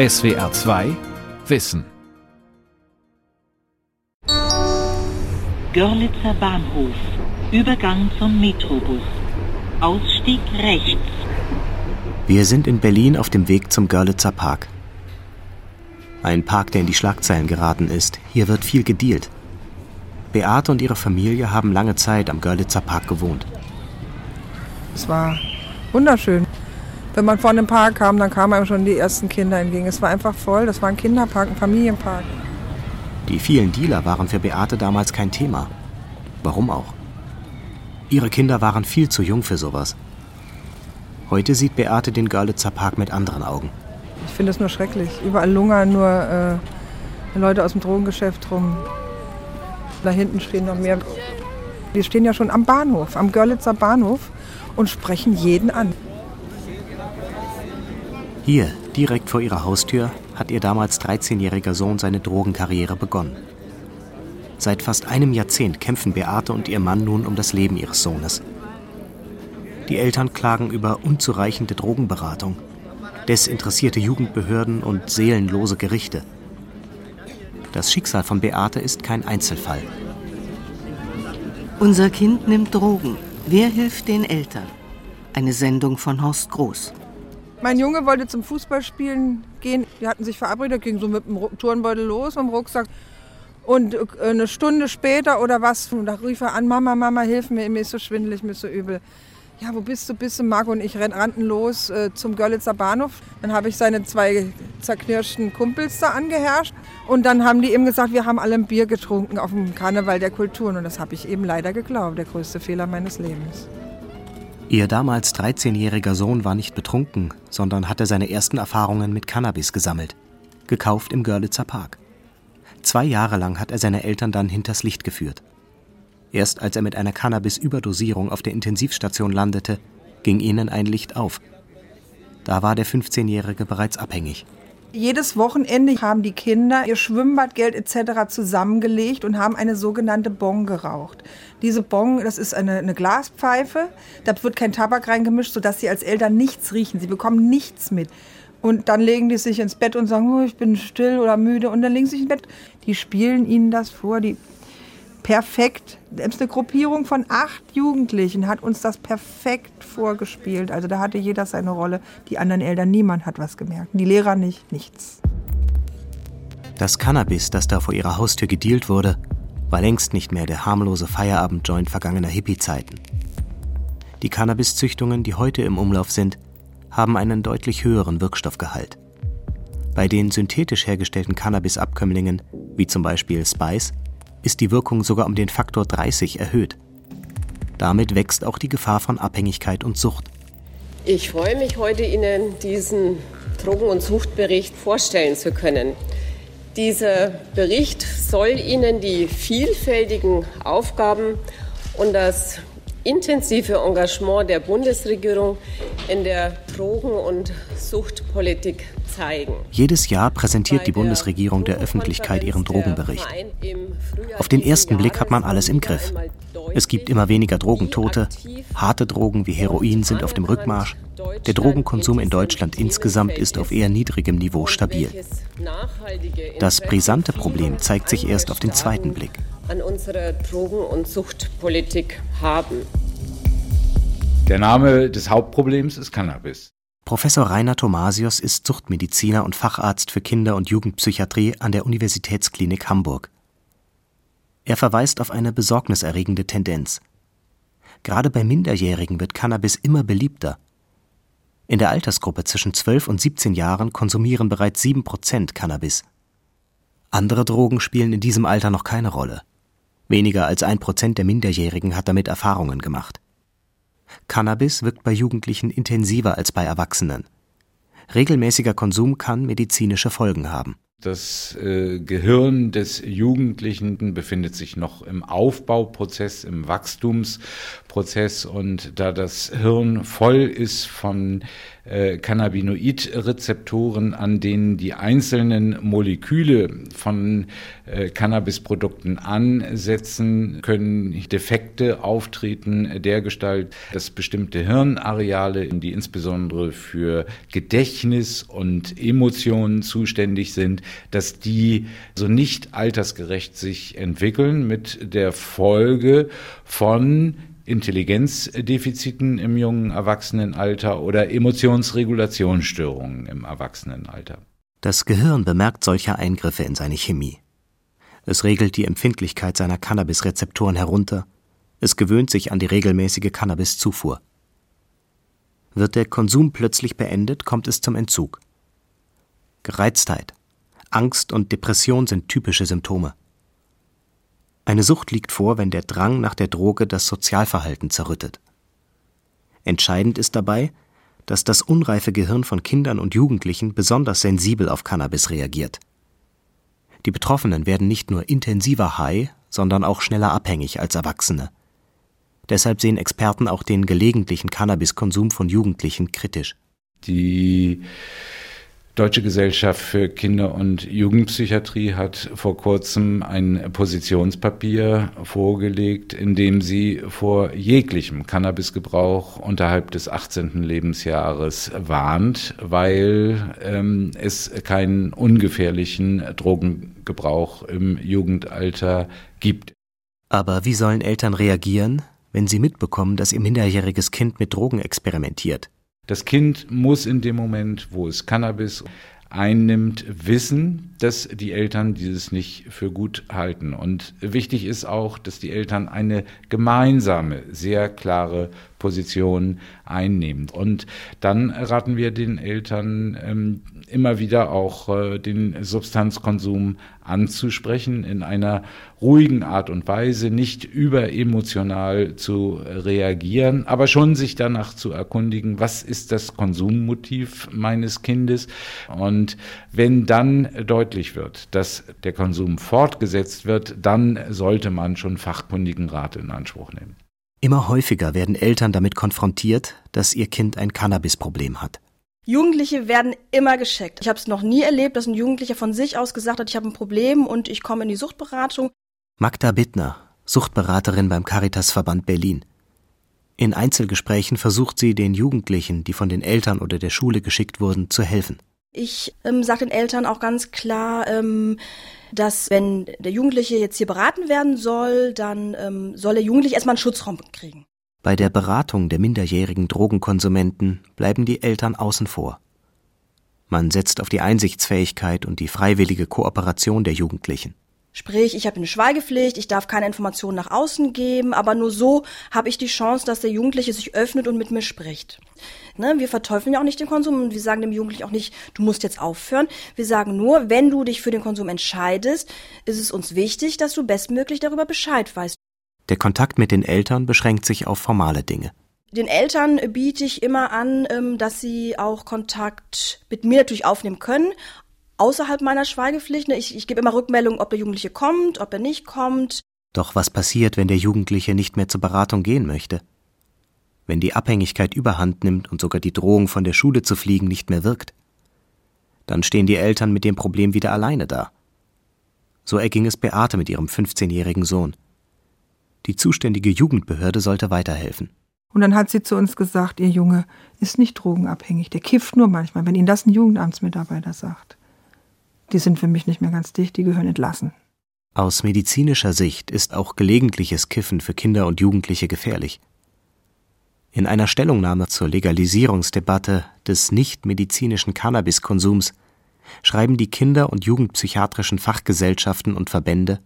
SWR 2 Wissen. Görlitzer Bahnhof. Übergang zum Metrobus. Ausstieg rechts. Wir sind in Berlin auf dem Weg zum Görlitzer Park. Ein Park, der in die Schlagzeilen geraten ist. Hier wird viel gedealt. Beate und ihre Familie haben lange Zeit am Görlitzer Park gewohnt. Es war wunderschön. Wenn man vor dem Park kam, dann kamen einem schon die ersten Kinder entgegen. Es war einfach voll. Das war ein Kinderpark, ein Familienpark. Die vielen Dealer waren für Beate damals kein Thema. Warum auch? Ihre Kinder waren viel zu jung für sowas. Heute sieht Beate den Görlitzer Park mit anderen Augen. Ich finde es nur schrecklich. Überall lungern nur äh, Leute aus dem Drogengeschäft rum. Da hinten stehen noch mehr. Die stehen ja schon am Bahnhof, am Görlitzer Bahnhof und sprechen jeden an. Hier, direkt vor ihrer Haustür, hat ihr damals 13-jähriger Sohn seine Drogenkarriere begonnen. Seit fast einem Jahrzehnt kämpfen Beate und ihr Mann nun um das Leben ihres Sohnes. Die Eltern klagen über unzureichende Drogenberatung, desinteressierte Jugendbehörden und seelenlose Gerichte. Das Schicksal von Beate ist kein Einzelfall. Unser Kind nimmt Drogen. Wer hilft den Eltern? Eine Sendung von Horst Groß. Mein Junge wollte zum Fußballspielen gehen. Die hatten sich verabredet, ging so mit dem Turnbeutel los, mit dem Rucksack. Und äh, eine Stunde später oder was, da rief er an, Mama, Mama, hilf mir, mir ist so schwindelig, mir ist so übel. Ja, wo bist du, bist du, Marco? Und ich rannten los äh, zum Görlitzer Bahnhof. Dann habe ich seine zwei zerknirschten Kumpels da angeherrscht. Und dann haben die ihm gesagt, wir haben alle ein Bier getrunken auf dem Karneval der Kulturen. Und das habe ich eben leider geglaubt, der größte Fehler meines Lebens. Ihr damals 13-jähriger Sohn war nicht betrunken, sondern hatte seine ersten Erfahrungen mit Cannabis gesammelt. Gekauft im Görlitzer Park. Zwei Jahre lang hat er seine Eltern dann hinters Licht geführt. Erst als er mit einer Cannabis-Überdosierung auf der Intensivstation landete, ging ihnen ein Licht auf. Da war der 15-Jährige bereits abhängig. Jedes Wochenende haben die Kinder ihr Schwimmbadgeld etc. zusammengelegt und haben eine sogenannte Bong geraucht. Diese Bong, das ist eine, eine Glaspfeife, da wird kein Tabak reingemischt, sodass sie als Eltern nichts riechen. Sie bekommen nichts mit. Und dann legen die sich ins Bett und sagen, oh, ich bin still oder müde. Und dann legen sie sich ins Bett. Die spielen ihnen das vor, die perfekt. Eine Gruppierung von acht Jugendlichen hat uns das perfekt vorgespielt. Also da hatte jeder seine Rolle. Die anderen Eltern, niemand hat was gemerkt. Die Lehrer nicht, nichts. Das Cannabis, das da vor ihrer Haustür gedealt wurde, war längst nicht mehr der harmlose Feierabendjoint vergangener Hippie-Zeiten. Die Cannabiszüchtungen, die heute im Umlauf sind, haben einen deutlich höheren Wirkstoffgehalt. Bei den synthetisch hergestellten Cannabis-Abkömmlingen, wie zum Beispiel Spice, ist die Wirkung sogar um den Faktor 30 erhöht. Damit wächst auch die Gefahr von Abhängigkeit und Sucht. Ich freue mich heute, Ihnen diesen Drogen- und Suchtbericht vorstellen zu können. Dieser Bericht soll Ihnen die vielfältigen Aufgaben und das intensive Engagement der Bundesregierung in der Drogen- und Suchtpolitik zeigen. Jedes Jahr präsentiert die Bundesregierung der Öffentlichkeit ihren Drogenbericht. Auf den ersten Blick hat man alles im Griff. Es gibt immer weniger Drogentote, harte Drogen wie Heroin sind auf dem Rückmarsch, der Drogenkonsum in Deutschland insgesamt ist auf eher niedrigem Niveau stabil. Das brisante Problem zeigt sich erst auf den zweiten Blick. An unserer Drogen- und Suchtpolitik haben. Der Name des Hauptproblems ist Cannabis. Professor Rainer Thomasius ist Suchtmediziner und Facharzt für Kinder- und Jugendpsychiatrie an der Universitätsklinik Hamburg. Er verweist auf eine besorgniserregende Tendenz. Gerade bei Minderjährigen wird Cannabis immer beliebter. In der Altersgruppe zwischen 12 und 17 Jahren konsumieren bereits 7 Prozent Cannabis. Andere Drogen spielen in diesem Alter noch keine Rolle. Weniger als ein Prozent der Minderjährigen hat damit Erfahrungen gemacht. Cannabis wirkt bei Jugendlichen intensiver als bei Erwachsenen. Regelmäßiger Konsum kann medizinische Folgen haben. Das äh, Gehirn des Jugendlichen befindet sich noch im Aufbauprozess, im Wachstumsprozess und da das Hirn voll ist von äh, Cannabinoid-Rezeptoren, an denen die einzelnen Moleküle von äh, Cannabisprodukten ansetzen, können Defekte auftreten, dergestalt, dass bestimmte Hirnareale, die insbesondere für Gedächtnis und Emotionen zuständig sind, dass die so nicht altersgerecht sich entwickeln mit der Folge von Intelligenzdefiziten im jungen Erwachsenenalter oder Emotionsregulationsstörungen im Erwachsenenalter. Das Gehirn bemerkt solche Eingriffe in seine Chemie. Es regelt die Empfindlichkeit seiner Cannabisrezeptoren herunter, es gewöhnt sich an die regelmäßige Cannabiszufuhr. Wird der Konsum plötzlich beendet, kommt es zum Entzug. Gereiztheit, Angst und Depression sind typische Symptome. Eine Sucht liegt vor, wenn der Drang nach der Droge das Sozialverhalten zerrüttet. Entscheidend ist dabei, dass das unreife Gehirn von Kindern und Jugendlichen besonders sensibel auf Cannabis reagiert. Die Betroffenen werden nicht nur intensiver high, sondern auch schneller abhängig als Erwachsene. Deshalb sehen Experten auch den gelegentlichen Cannabiskonsum von Jugendlichen kritisch. Die Deutsche Gesellschaft für Kinder- und Jugendpsychiatrie hat vor kurzem ein Positionspapier vorgelegt, in dem sie vor jeglichem Cannabisgebrauch unterhalb des 18. Lebensjahres warnt, weil ähm, es keinen ungefährlichen Drogengebrauch im Jugendalter gibt. Aber wie sollen Eltern reagieren, wenn sie mitbekommen, dass ihr minderjähriges Kind mit Drogen experimentiert? Das Kind muss in dem Moment, wo es Cannabis einnimmt, wissen, dass die Eltern dieses nicht für gut halten. Und wichtig ist auch, dass die Eltern eine gemeinsame, sehr klare Position einnehmen. Und dann raten wir den Eltern ähm, immer wieder auch äh, den Substanzkonsum anzusprechen in einer ruhigen Art und Weise, nicht überemotional zu reagieren, aber schon sich danach zu erkundigen, was ist das Konsummotiv meines Kindes und wenn dann deutlich wird, dass der Konsum fortgesetzt wird, dann sollte man schon fachkundigen Rat in Anspruch nehmen. Immer häufiger werden Eltern damit konfrontiert, dass ihr Kind ein Cannabisproblem hat. Jugendliche werden immer gescheckt. Ich habe es noch nie erlebt, dass ein Jugendlicher von sich aus gesagt hat, ich habe ein Problem und ich komme in die Suchtberatung. Magda Bittner, Suchtberaterin beim Caritasverband Berlin. In Einzelgesprächen versucht sie den Jugendlichen, die von den Eltern oder der Schule geschickt wurden, zu helfen. Ich ähm, sage den Eltern auch ganz klar, ähm, dass wenn der Jugendliche jetzt hier beraten werden soll, dann ähm, soll der Jugendliche erstmal einen Schutzraum kriegen. Bei der Beratung der minderjährigen Drogenkonsumenten bleiben die Eltern außen vor. Man setzt auf die Einsichtsfähigkeit und die freiwillige Kooperation der Jugendlichen. Sprich, ich habe eine Schweigepflicht, ich darf keine Informationen nach außen geben, aber nur so habe ich die Chance, dass der Jugendliche sich öffnet und mit mir spricht. Ne, wir verteufeln ja auch nicht den Konsum und wir sagen dem Jugendlichen auch nicht, du musst jetzt aufhören. Wir sagen nur, wenn du dich für den Konsum entscheidest, ist es uns wichtig, dass du bestmöglich darüber Bescheid weißt. Der Kontakt mit den Eltern beschränkt sich auf formale Dinge. Den Eltern biete ich immer an, ähm, dass sie auch Kontakt mit mir natürlich aufnehmen können, außerhalb meiner Schweigepflicht. Ne, ich, ich gebe immer Rückmeldung, ob der Jugendliche kommt, ob er nicht kommt. Doch was passiert, wenn der Jugendliche nicht mehr zur Beratung gehen möchte? Wenn die Abhängigkeit überhand nimmt und sogar die Drohung von der Schule zu fliegen nicht mehr wirkt? Dann stehen die Eltern mit dem Problem wieder alleine da. So erging es Beate mit ihrem 15-jährigen Sohn. Die zuständige Jugendbehörde sollte weiterhelfen. Und dann hat sie zu uns gesagt, ihr Junge ist nicht drogenabhängig, der kifft nur manchmal, wenn Ihnen das ein Jugendamtsmitarbeiter sagt. Die sind für mich nicht mehr ganz dicht, die gehören entlassen. Aus medizinischer Sicht ist auch gelegentliches Kiffen für Kinder und Jugendliche gefährlich. In einer Stellungnahme zur Legalisierungsdebatte des nichtmedizinischen Cannabiskonsums schreiben die Kinder- und Jugendpsychiatrischen Fachgesellschaften und Verbände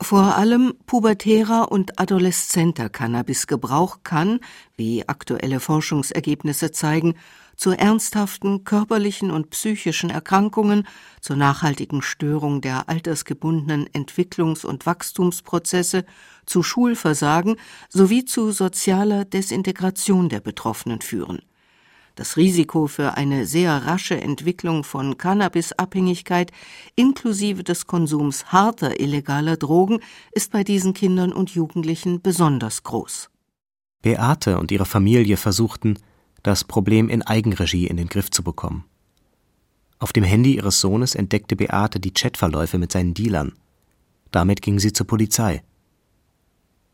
vor allem pubertärer und adoleszenter Cannabisgebrauch kann, wie aktuelle Forschungsergebnisse zeigen, zu ernsthaften körperlichen und psychischen Erkrankungen, zur nachhaltigen Störung der altersgebundenen Entwicklungs- und Wachstumsprozesse, zu Schulversagen sowie zu sozialer Desintegration der Betroffenen führen das Risiko für eine sehr rasche Entwicklung von Cannabisabhängigkeit inklusive des Konsums harter illegaler Drogen ist bei diesen Kindern und Jugendlichen besonders groß. Beate und ihre Familie versuchten, das Problem in Eigenregie in den Griff zu bekommen. Auf dem Handy ihres Sohnes entdeckte Beate die Chatverläufe mit seinen Dealern. Damit ging sie zur Polizei.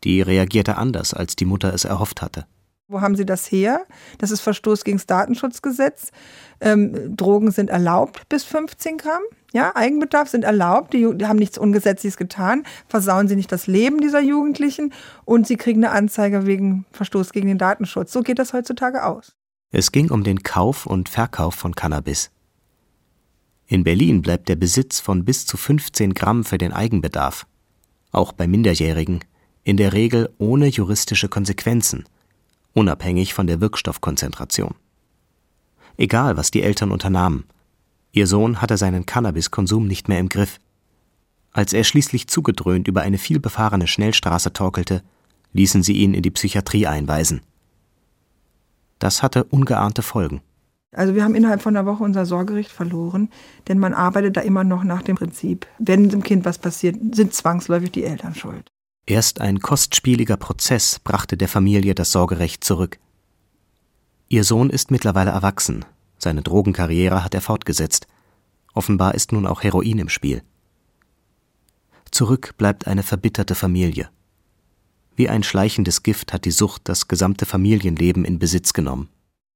Die reagierte anders, als die Mutter es erhofft hatte. Wo haben Sie das her? Das ist Verstoß gegen das Datenschutzgesetz. Ähm, Drogen sind erlaubt bis 15 Gramm. Ja, Eigenbedarf sind erlaubt. Die, die, haben nichts Ungesetzliches getan. Versauen Sie nicht das Leben dieser Jugendlichen. Und Sie kriegen eine Anzeige wegen Verstoß gegen den Datenschutz. So geht das heutzutage aus. Es ging um den Kauf und Verkauf von Cannabis. In Berlin bleibt der Besitz von bis zu 15 Gramm für den Eigenbedarf, auch bei Minderjährigen, in der Regel ohne juristische Konsequenzen, unabhängig von der Wirkstoffkonzentration. Egal, was die Eltern unternahmen, ihr Sohn hatte seinen Cannabiskonsum nicht mehr im Griff. Als er schließlich zugedröhnt über eine vielbefahrene Schnellstraße torkelte, ließen sie ihn in die Psychiatrie einweisen. Das hatte ungeahnte Folgen. Also wir haben innerhalb von einer Woche unser Sorgerecht verloren, denn man arbeitet da immer noch nach dem Prinzip, wenn dem Kind was passiert, sind zwangsläufig die Eltern schuld. Erst ein kostspieliger Prozess brachte der Familie das Sorgerecht zurück. Ihr Sohn ist mittlerweile erwachsen, seine Drogenkarriere hat er fortgesetzt. Offenbar ist nun auch Heroin im Spiel. Zurück bleibt eine verbitterte Familie. Wie ein schleichendes Gift hat die Sucht das gesamte Familienleben in Besitz genommen.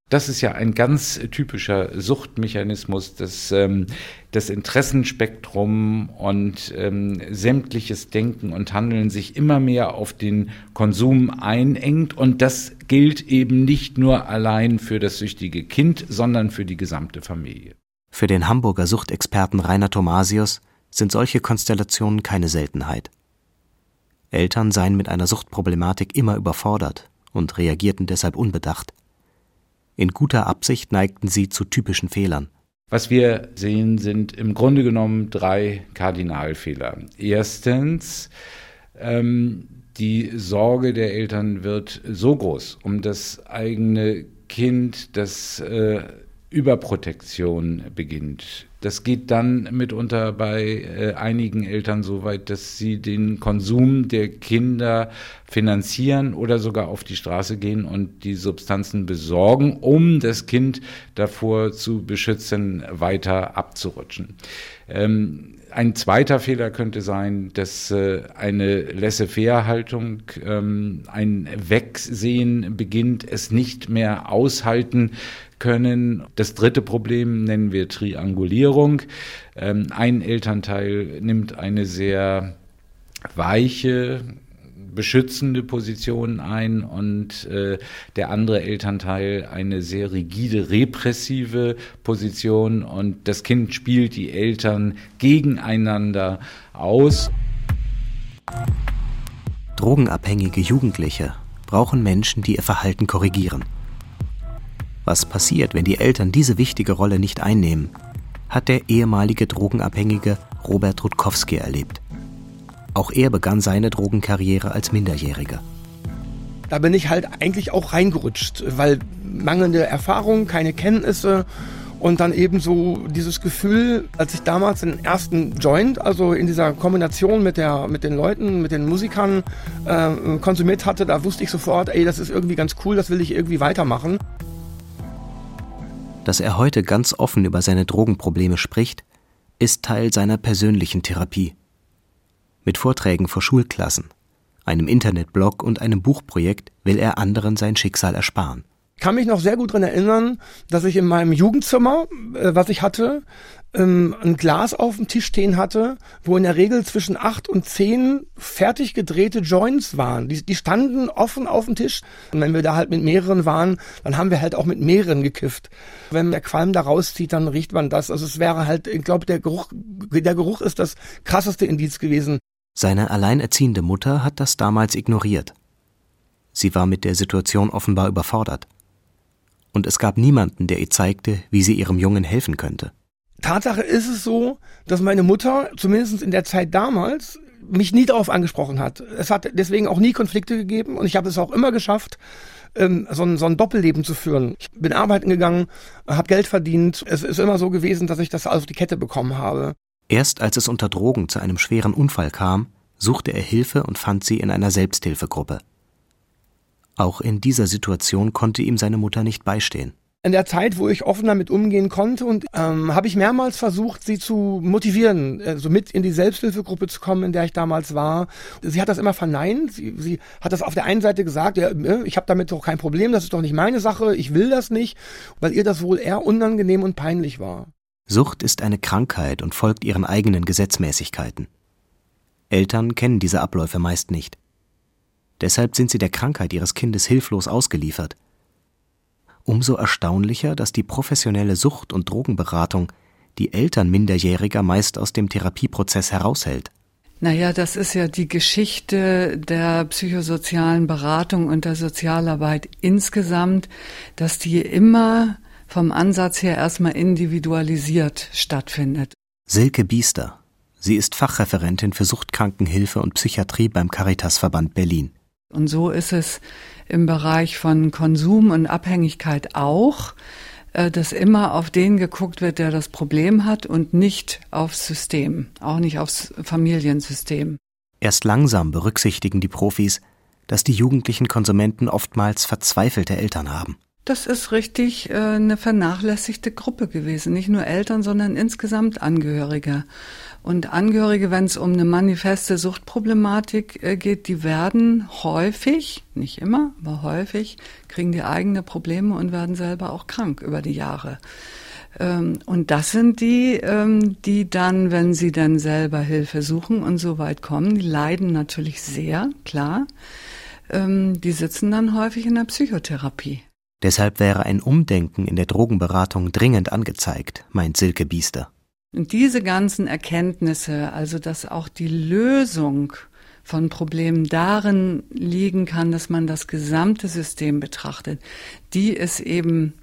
Das ist ja ein ganz typischer Suchtmechanismus, dass ähm, das Interessenspektrum und ähm, sämtliches Denken und Handeln sich immer mehr auf den Konsum einengt. Und das gilt eben nicht nur allein für das süchtige Kind, sondern für die gesamte Familie. Für den Hamburger Suchtexperten Rainer Thomasius sind solche Konstellationen keine Seltenheit. Eltern seien mit einer Suchtproblematik immer überfordert und reagierten deshalb unbedacht. In guter Absicht neigten sie zu typischen Fehlern. Was wir sehen, sind im Grunde genommen drei Kardinalfehler. Erstens, ähm, die Sorge der Eltern wird so groß um das eigene Kind, dass äh, Überprotektion beginnt. Das geht dann mitunter bei äh, einigen Eltern so weit, dass sie den Konsum der Kinder finanzieren oder sogar auf die Straße gehen und die Substanzen besorgen, um das Kind davor zu beschützen, weiter abzurutschen. Ähm, ein zweiter Fehler könnte sein, dass äh, eine Laissez-faire-Haltung, ähm, ein Wegsehen beginnt, es nicht mehr aushalten können. Das dritte Problem nennen wir Triangulierung. Ähm, ein Elternteil nimmt eine sehr weiche, beschützende Position ein und äh, der andere Elternteil eine sehr rigide, repressive Position und das Kind spielt die Eltern gegeneinander aus. Drogenabhängige Jugendliche brauchen Menschen, die ihr Verhalten korrigieren. Was passiert, wenn die Eltern diese wichtige Rolle nicht einnehmen, hat der ehemalige Drogenabhängige Robert Rutkowski erlebt. Auch er begann seine Drogenkarriere als Minderjähriger. Da bin ich halt eigentlich auch reingerutscht, weil mangelnde Erfahrung, keine Kenntnisse und dann eben so dieses Gefühl, als ich damals den ersten Joint, also in dieser Kombination mit, der, mit den Leuten, mit den Musikern äh, konsumiert hatte, da wusste ich sofort, ey, das ist irgendwie ganz cool, das will ich irgendwie weitermachen. Dass er heute ganz offen über seine Drogenprobleme spricht, ist Teil seiner persönlichen Therapie. Mit Vorträgen vor Schulklassen, einem Internetblog und einem Buchprojekt will er anderen sein Schicksal ersparen. Ich kann mich noch sehr gut daran erinnern, dass ich in meinem Jugendzimmer, äh, was ich hatte, ähm, ein Glas auf dem Tisch stehen hatte, wo in der Regel zwischen acht und zehn fertig gedrehte Joints waren. Die, die standen offen auf dem Tisch. Und wenn wir da halt mit mehreren waren, dann haben wir halt auch mit mehreren gekifft. Wenn der Qualm da rauszieht, dann riecht man das. Also es wäre halt, ich glaube, der Geruch, der Geruch ist das krasseste Indiz gewesen. Seine alleinerziehende Mutter hat das damals ignoriert. Sie war mit der Situation offenbar überfordert. Und es gab niemanden, der ihr zeigte, wie sie ihrem Jungen helfen könnte. Tatsache ist es so, dass meine Mutter, zumindest in der Zeit damals, mich nie darauf angesprochen hat. Es hat deswegen auch nie Konflikte gegeben und ich habe es auch immer geschafft, ähm, so, ein, so ein Doppelleben zu führen. Ich bin arbeiten gegangen, habe Geld verdient. Es ist immer so gewesen, dass ich das auf die Kette bekommen habe. Erst als es unter Drogen zu einem schweren Unfall kam, suchte er Hilfe und fand sie in einer Selbsthilfegruppe. Auch in dieser Situation konnte ihm seine Mutter nicht beistehen. In der Zeit, wo ich offen damit umgehen konnte und ähm, habe ich mehrmals versucht, sie zu motivieren, äh, so mit in die Selbsthilfegruppe zu kommen, in der ich damals war. Sie hat das immer verneint. Sie, sie hat das auf der einen Seite gesagt, ja, äh, ich habe damit doch kein Problem, das ist doch nicht meine Sache, ich will das nicht, weil ihr das wohl eher unangenehm und peinlich war. Sucht ist eine Krankheit und folgt ihren eigenen Gesetzmäßigkeiten. Eltern kennen diese Abläufe meist nicht. Deshalb sind sie der Krankheit ihres Kindes hilflos ausgeliefert. Umso erstaunlicher, dass die professionelle Sucht- und Drogenberatung die Eltern Minderjähriger meist aus dem Therapieprozess heraushält. Naja, das ist ja die Geschichte der psychosozialen Beratung und der Sozialarbeit insgesamt, dass die immer vom Ansatz her erstmal individualisiert stattfindet. Silke Biester. Sie ist Fachreferentin für Suchtkrankenhilfe und Psychiatrie beim Caritasverband Berlin. Und so ist es im Bereich von Konsum und Abhängigkeit auch, äh, dass immer auf den geguckt wird, der das Problem hat und nicht aufs System, auch nicht aufs Familiensystem. Erst langsam berücksichtigen die Profis, dass die jugendlichen Konsumenten oftmals verzweifelte Eltern haben. Das ist richtig äh, eine vernachlässigte Gruppe gewesen. Nicht nur Eltern, sondern insgesamt Angehörige. Und Angehörige, wenn es um eine manifeste Suchtproblematik äh, geht, die werden häufig, nicht immer, aber häufig, kriegen die eigene Probleme und werden selber auch krank über die Jahre. Ähm, und das sind die, ähm, die dann, wenn sie dann selber Hilfe suchen und so weit kommen, die leiden natürlich sehr, klar. Ähm, die sitzen dann häufig in der Psychotherapie. Deshalb wäre ein Umdenken in der Drogenberatung dringend angezeigt, meint Silke Biester. Und diese ganzen Erkenntnisse, also dass auch die Lösung von Problemen darin liegen kann, dass man das gesamte System betrachtet, die ist eben,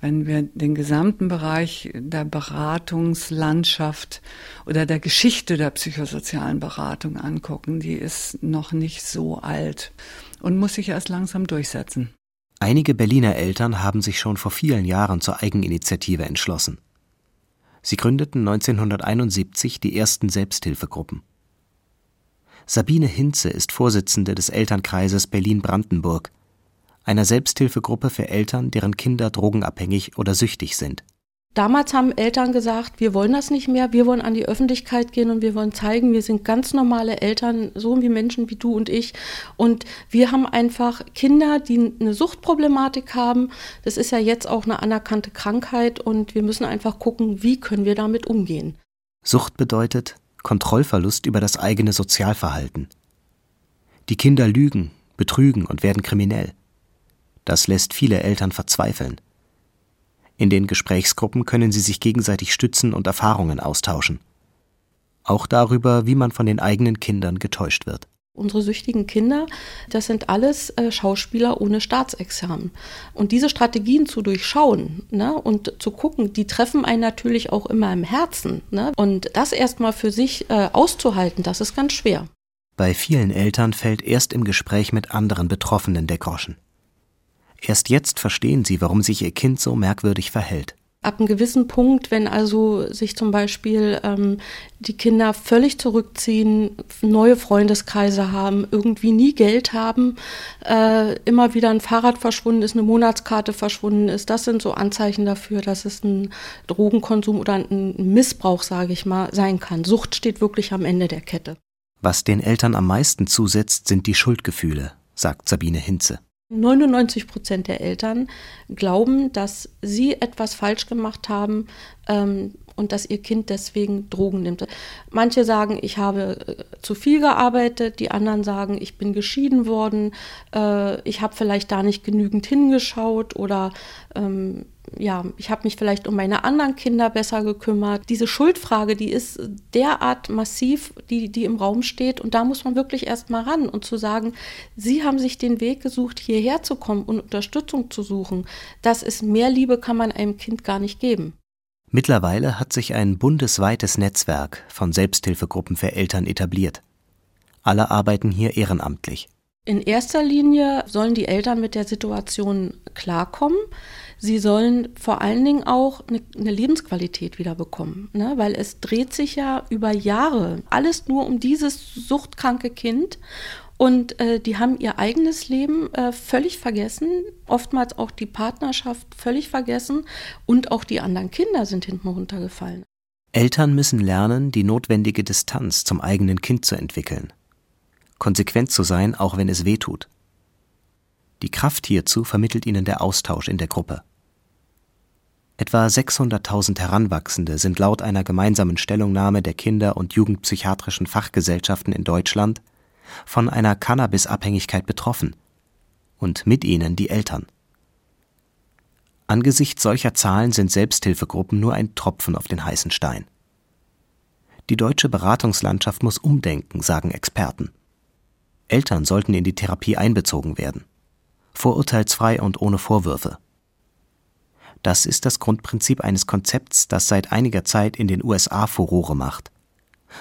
wenn wir den gesamten Bereich der Beratungslandschaft oder der Geschichte der psychosozialen Beratung angucken, die ist noch nicht so alt und muss sich erst langsam durchsetzen. Einige Berliner Eltern haben sich schon vor vielen Jahren zur Eigeninitiative entschlossen. Sie gründeten 1971 die ersten Selbsthilfegruppen. Sabine Hinze ist Vorsitzende des Elternkreises Berlin-Brandenburg, einer Selbsthilfegruppe für Eltern, deren Kinder drogenabhängig oder süchtig sind. Damals haben Eltern gesagt, wir wollen das nicht mehr, wir wollen an die Öffentlichkeit gehen und wir wollen zeigen, wir sind ganz normale Eltern, so wie Menschen wie du und ich. Und wir haben einfach Kinder, die eine Suchtproblematik haben. Das ist ja jetzt auch eine anerkannte Krankheit und wir müssen einfach gucken, wie können wir damit umgehen. Sucht bedeutet Kontrollverlust über das eigene Sozialverhalten. Die Kinder lügen, betrügen und werden kriminell. Das lässt viele Eltern verzweifeln. In den Gesprächsgruppen können sie sich gegenseitig stützen und Erfahrungen austauschen. Auch darüber, wie man von den eigenen Kindern getäuscht wird. Unsere süchtigen Kinder, das sind alles äh, Schauspieler ohne Staatsexamen. Und diese Strategien zu durchschauen ne, und zu gucken, die treffen einen natürlich auch immer im Herzen. Ne? Und das erstmal für sich äh, auszuhalten, das ist ganz schwer. Bei vielen Eltern fällt erst im Gespräch mit anderen Betroffenen der Groschen. Erst jetzt verstehen sie, warum sich ihr Kind so merkwürdig verhält. Ab einem gewissen Punkt, wenn also sich zum Beispiel ähm, die Kinder völlig zurückziehen, neue Freundeskreise haben, irgendwie nie Geld haben, äh, immer wieder ein Fahrrad verschwunden ist, eine Monatskarte verschwunden ist, das sind so Anzeichen dafür, dass es ein Drogenkonsum oder ein Missbrauch, sage ich mal, sein kann. Sucht steht wirklich am Ende der Kette. Was den Eltern am meisten zusetzt, sind die Schuldgefühle, sagt Sabine Hinze. 99 Prozent der Eltern glauben, dass sie etwas falsch gemacht haben ähm, und dass ihr Kind deswegen Drogen nimmt. Manche sagen, ich habe äh, zu viel gearbeitet, die anderen sagen, ich bin geschieden worden, äh, ich habe vielleicht da nicht genügend hingeschaut oder ähm, ja, ich habe mich vielleicht um meine anderen Kinder besser gekümmert. Diese Schuldfrage, die ist derart massiv, die, die im Raum steht. Und da muss man wirklich erst mal ran und zu sagen, Sie haben sich den Weg gesucht, hierher zu kommen und Unterstützung zu suchen. Das ist mehr Liebe kann man einem Kind gar nicht geben. Mittlerweile hat sich ein bundesweites Netzwerk von Selbsthilfegruppen für Eltern etabliert. Alle arbeiten hier ehrenamtlich. In erster Linie sollen die Eltern mit der Situation klarkommen. Sie sollen vor allen Dingen auch eine, Lebensqualität wieder bekommen, ne? weil es dreht sich ja über Jahre alles nur um dieses suchtkranke Kind Und äh, die haben ihr eigenes Leben äh, völlig vergessen, oftmals auch die Partnerschaft völlig vergessen und auch die anderen Kinder sind hinten runtergefallen. Eltern müssen lernen, die notwendige Distanz zum eigenen Kind zu entwickeln. Konsequent zu sein, auch wenn es weh tut. Die Kraft hierzu vermittelt ihnen der Austausch in der Gruppe. Etwa 600.000 Heranwachsende sind laut einer gemeinsamen Stellungnahme der Kinder- und Jugendpsychiatrischen Fachgesellschaften in Deutschland von einer Cannabisabhängigkeit betroffen und mit ihnen die Eltern. Angesichts solcher Zahlen sind Selbsthilfegruppen nur ein Tropfen auf den heißen Stein. Die deutsche Beratungslandschaft muss umdenken, sagen Experten. Eltern sollten in die Therapie einbezogen werden. Vorurteilsfrei und ohne Vorwürfe. Das ist das Grundprinzip eines Konzepts, das seit einiger Zeit in den USA Furore macht.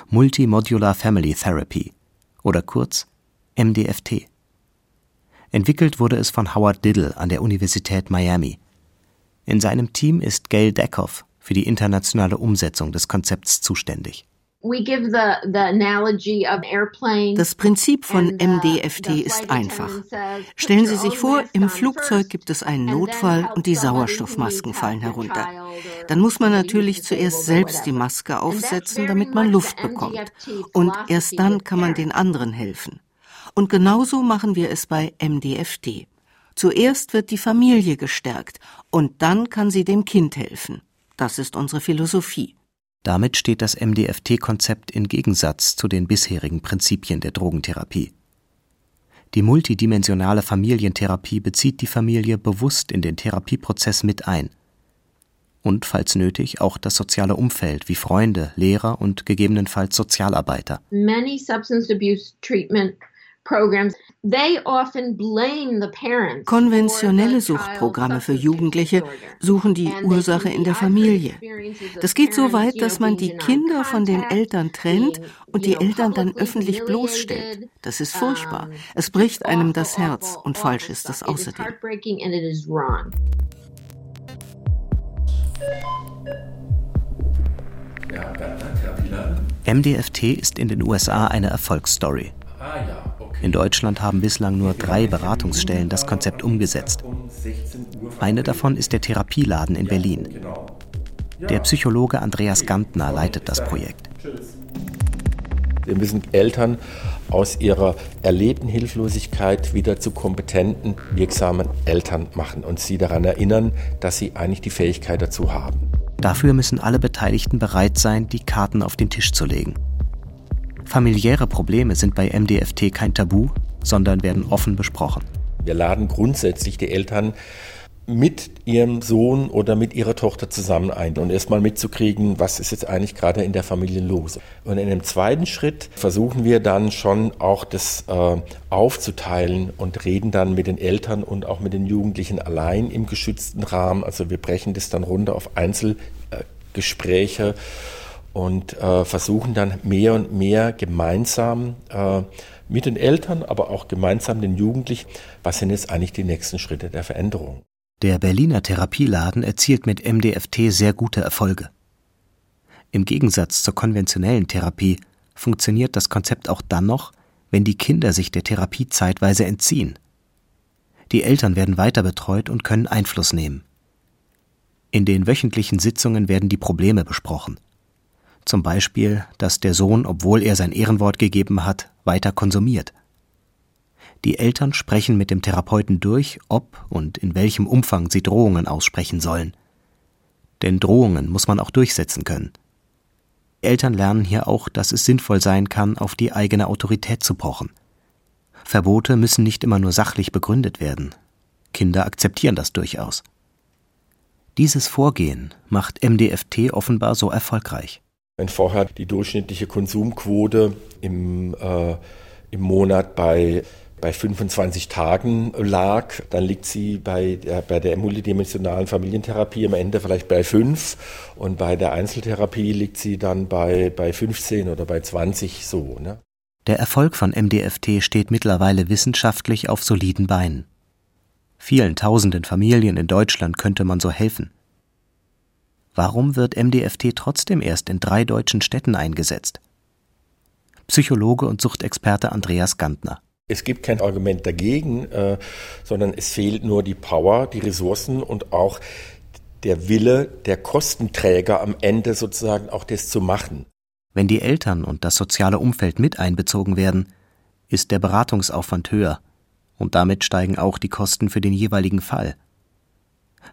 Multimodular Family Therapy oder kurz MDFT. Entwickelt wurde es von Howard Diddle an der Universität Miami. In seinem Team ist Gail Deckhoff für die internationale Umsetzung des Konzepts zuständig. Das Prinzip von MDFT ist einfach. Stellen Sie sich vor, im Flugzeug gibt es einen Notfall und die Sauerstoffmasken fallen herunter. Dann muss man natürlich zuerst selbst die Maske aufsetzen, damit man Luft bekommt. Und erst dann kann man den anderen helfen. Und genauso machen wir es bei MDFT. Zuerst wird die Familie gestärkt und dann kann sie dem Kind helfen. Das ist unsere Philosophie. Damit steht das MDFT-Konzept in Gegensatz zu den bisherigen Prinzipien der Drogentherapie. Die multidimensionale Familientherapie bezieht die Familie bewusst in den Therapieprozess mit ein. Und falls nötig auch das soziale Umfeld wie Freunde, Lehrer und gegebenenfalls Sozialarbeiter. Many substance abuse treatment Konventionelle Suchtprogramme für Jugendliche suchen die Ursache in der Familie. Das geht so weit, dass man die Kinder von den Eltern trennt und die Eltern dann öffentlich bloßstellt. Das ist furchtbar. Es bricht einem das Herz und falsch ist das außerdem. MDFT ist in den USA eine Erfolgsstory. In Deutschland haben bislang nur drei Beratungsstellen das Konzept umgesetzt. Eine davon ist der Therapieladen in Berlin. Der Psychologe Andreas Gantner leitet das Projekt. Wir müssen Eltern aus ihrer erlebten Hilflosigkeit wieder zu kompetenten, wirksamen Eltern machen und sie daran erinnern, dass sie eigentlich die Fähigkeit dazu haben. Dafür müssen alle Beteiligten bereit sein, die Karten auf den Tisch zu legen. Familiäre Probleme sind bei MDFT kein Tabu, sondern werden offen besprochen. Wir laden grundsätzlich die Eltern mit ihrem Sohn oder mit ihrer Tochter zusammen ein und erstmal mitzukriegen, was ist jetzt eigentlich gerade in der Familie los. Und in einem zweiten Schritt versuchen wir dann schon auch das äh, aufzuteilen und reden dann mit den Eltern und auch mit den Jugendlichen allein im geschützten Rahmen. Also wir brechen das dann runter auf Einzelgespräche. Äh, und äh, versuchen dann mehr und mehr gemeinsam äh, mit den Eltern, aber auch gemeinsam den Jugendlichen, was sind jetzt eigentlich die nächsten Schritte der Veränderung. Der Berliner Therapieladen erzielt mit MDFT sehr gute Erfolge. Im Gegensatz zur konventionellen Therapie funktioniert das Konzept auch dann noch, wenn die Kinder sich der Therapie zeitweise entziehen. Die Eltern werden weiter betreut und können Einfluss nehmen. In den wöchentlichen Sitzungen werden die Probleme besprochen zum Beispiel, dass der Sohn, obwohl er sein Ehrenwort gegeben hat, weiter konsumiert. Die Eltern sprechen mit dem Therapeuten durch, ob und in welchem Umfang sie Drohungen aussprechen sollen. Denn Drohungen muss man auch durchsetzen können. Die Eltern lernen hier auch, dass es sinnvoll sein kann, auf die eigene Autorität zu pochen. Verbote müssen nicht immer nur sachlich begründet werden. Kinder akzeptieren das durchaus. Dieses Vorgehen macht MDFT offenbar so erfolgreich. Wenn vorher die durchschnittliche Konsumquote im, äh, im Monat bei bei 25 Tagen lag, dann liegt sie bei der, bei der multidimensionalen Familientherapie am Ende vielleicht bei 5 und bei der Einzeltherapie liegt sie dann bei, bei 15 oder bei 20 so. Ne? Der Erfolg von MDFT steht mittlerweile wissenschaftlich auf soliden Beinen. Vielen tausenden Familien in Deutschland könnte man so helfen. Warum wird MDFT trotzdem erst in drei deutschen Städten eingesetzt? Psychologe und Suchtexperte Andreas Gantner. Es gibt kein Argument dagegen, äh, sondern es fehlt nur die Power, die Ressourcen und auch der Wille der Kostenträger am Ende sozusagen auch das zu machen. Wenn die Eltern und das soziale Umfeld mit einbezogen werden, ist der Beratungsaufwand höher und damit steigen auch die Kosten für den jeweiligen Fall.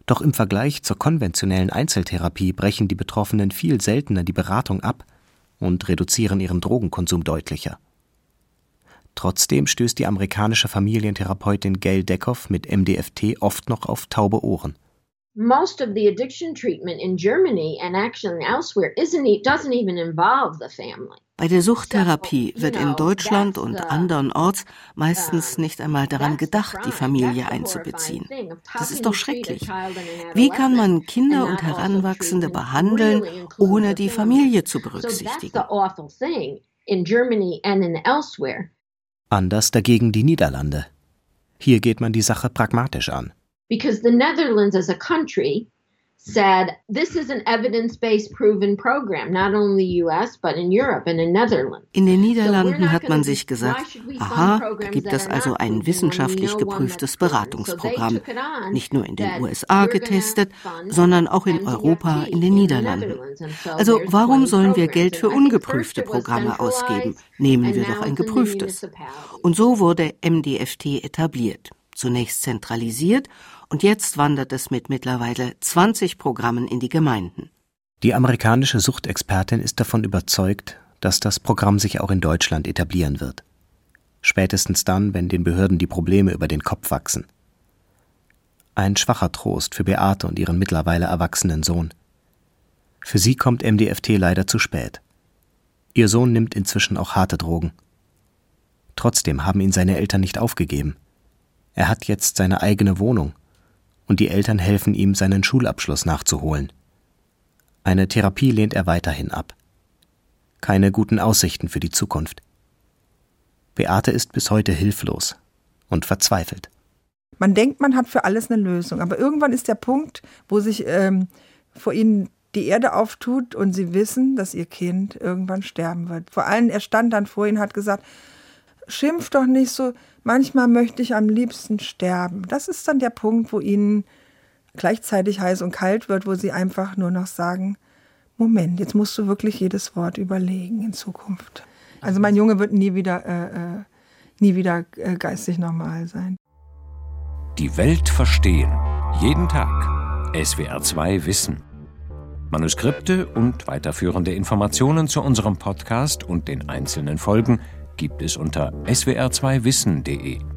Doch im Vergleich zur konventionellen Einzeltherapie brechen die Betroffenen viel seltener die Beratung ab und reduzieren ihren Drogenkonsum deutlicher. Trotzdem stößt die amerikanische Familientherapeutin Gail Deckhoff mit MDFT oft noch auf taube Ohren. Most of the addiction treatment in Germany and actually elsewhere isn't e, doesn't even involve the family. Bei der Suchttherapie wird in Deutschland und andernorts meistens nicht einmal daran gedacht, die Familie einzubeziehen. Das ist doch schrecklich. Wie kann man Kinder und Heranwachsende behandeln, ohne die Familie zu berücksichtigen? Anders dagegen die Niederlande. Hier geht man die Sache pragmatisch an. Because the Netherlands as a country said this is an evidence-based proven program, not only US, but in Europe and in Netherlands. In den Niederlanden hat man sich gesagt, aha, da gibt es also ein wissenschaftlich geprüftes Beratungsprogramm, nicht nur in den USA getestet, sondern auch in Europa, in den Niederlanden. Also warum sollen wir Geld für ungeprüfte Programme ausgeben? Nehmen wir doch ein geprüftes. Und so wurde MDFT etabliert, zunächst zentralisiert und jetzt wandert es mit mittlerweile 20 Programmen in die Gemeinden. Die amerikanische Suchtexpertin ist davon überzeugt, dass das Programm sich auch in Deutschland etablieren wird. Spätestens dann, wenn den Behörden die Probleme über den Kopf wachsen. Ein schwacher Trost für Beate und ihren mittlerweile erwachsenen Sohn. Für sie kommt MDFT leider zu spät. Ihr Sohn nimmt inzwischen auch harte Drogen. Trotzdem haben ihn seine Eltern nicht aufgegeben. Er hat jetzt seine eigene Wohnung und die Eltern helfen ihm, seinen Schulabschluss nachzuholen. Eine Therapie lehnt er weiterhin ab. Keine guten Aussichten für die Zukunft. Beate ist bis heute hilflos und verzweifelt. Man denkt, man hat für alles eine Lösung, aber irgendwann ist der Punkt, wo sich ähm, vor ihnen die Erde auftut und sie wissen, dass ihr Kind irgendwann sterben wird. Vor allem, er stand dann vor ihnen und hat gesagt, schimpf doch nicht so, manchmal möchte ich am liebsten sterben. Das ist dann der Punkt, wo ihnen gleichzeitig heiß und kalt wird, wo sie einfach nur noch sagen, Moment, jetzt musst du wirklich jedes Wort überlegen in Zukunft. Also mein Junge wird nie wieder, äh, äh, nie wieder äh, geistig normal sein. Die Welt verstehen. Jeden Tag. SWR 2 Wissen. Manuskripte und weiterführende Informationen zu unserem Podcast und den einzelnen Folgen gibt es unter swr2wissen.de.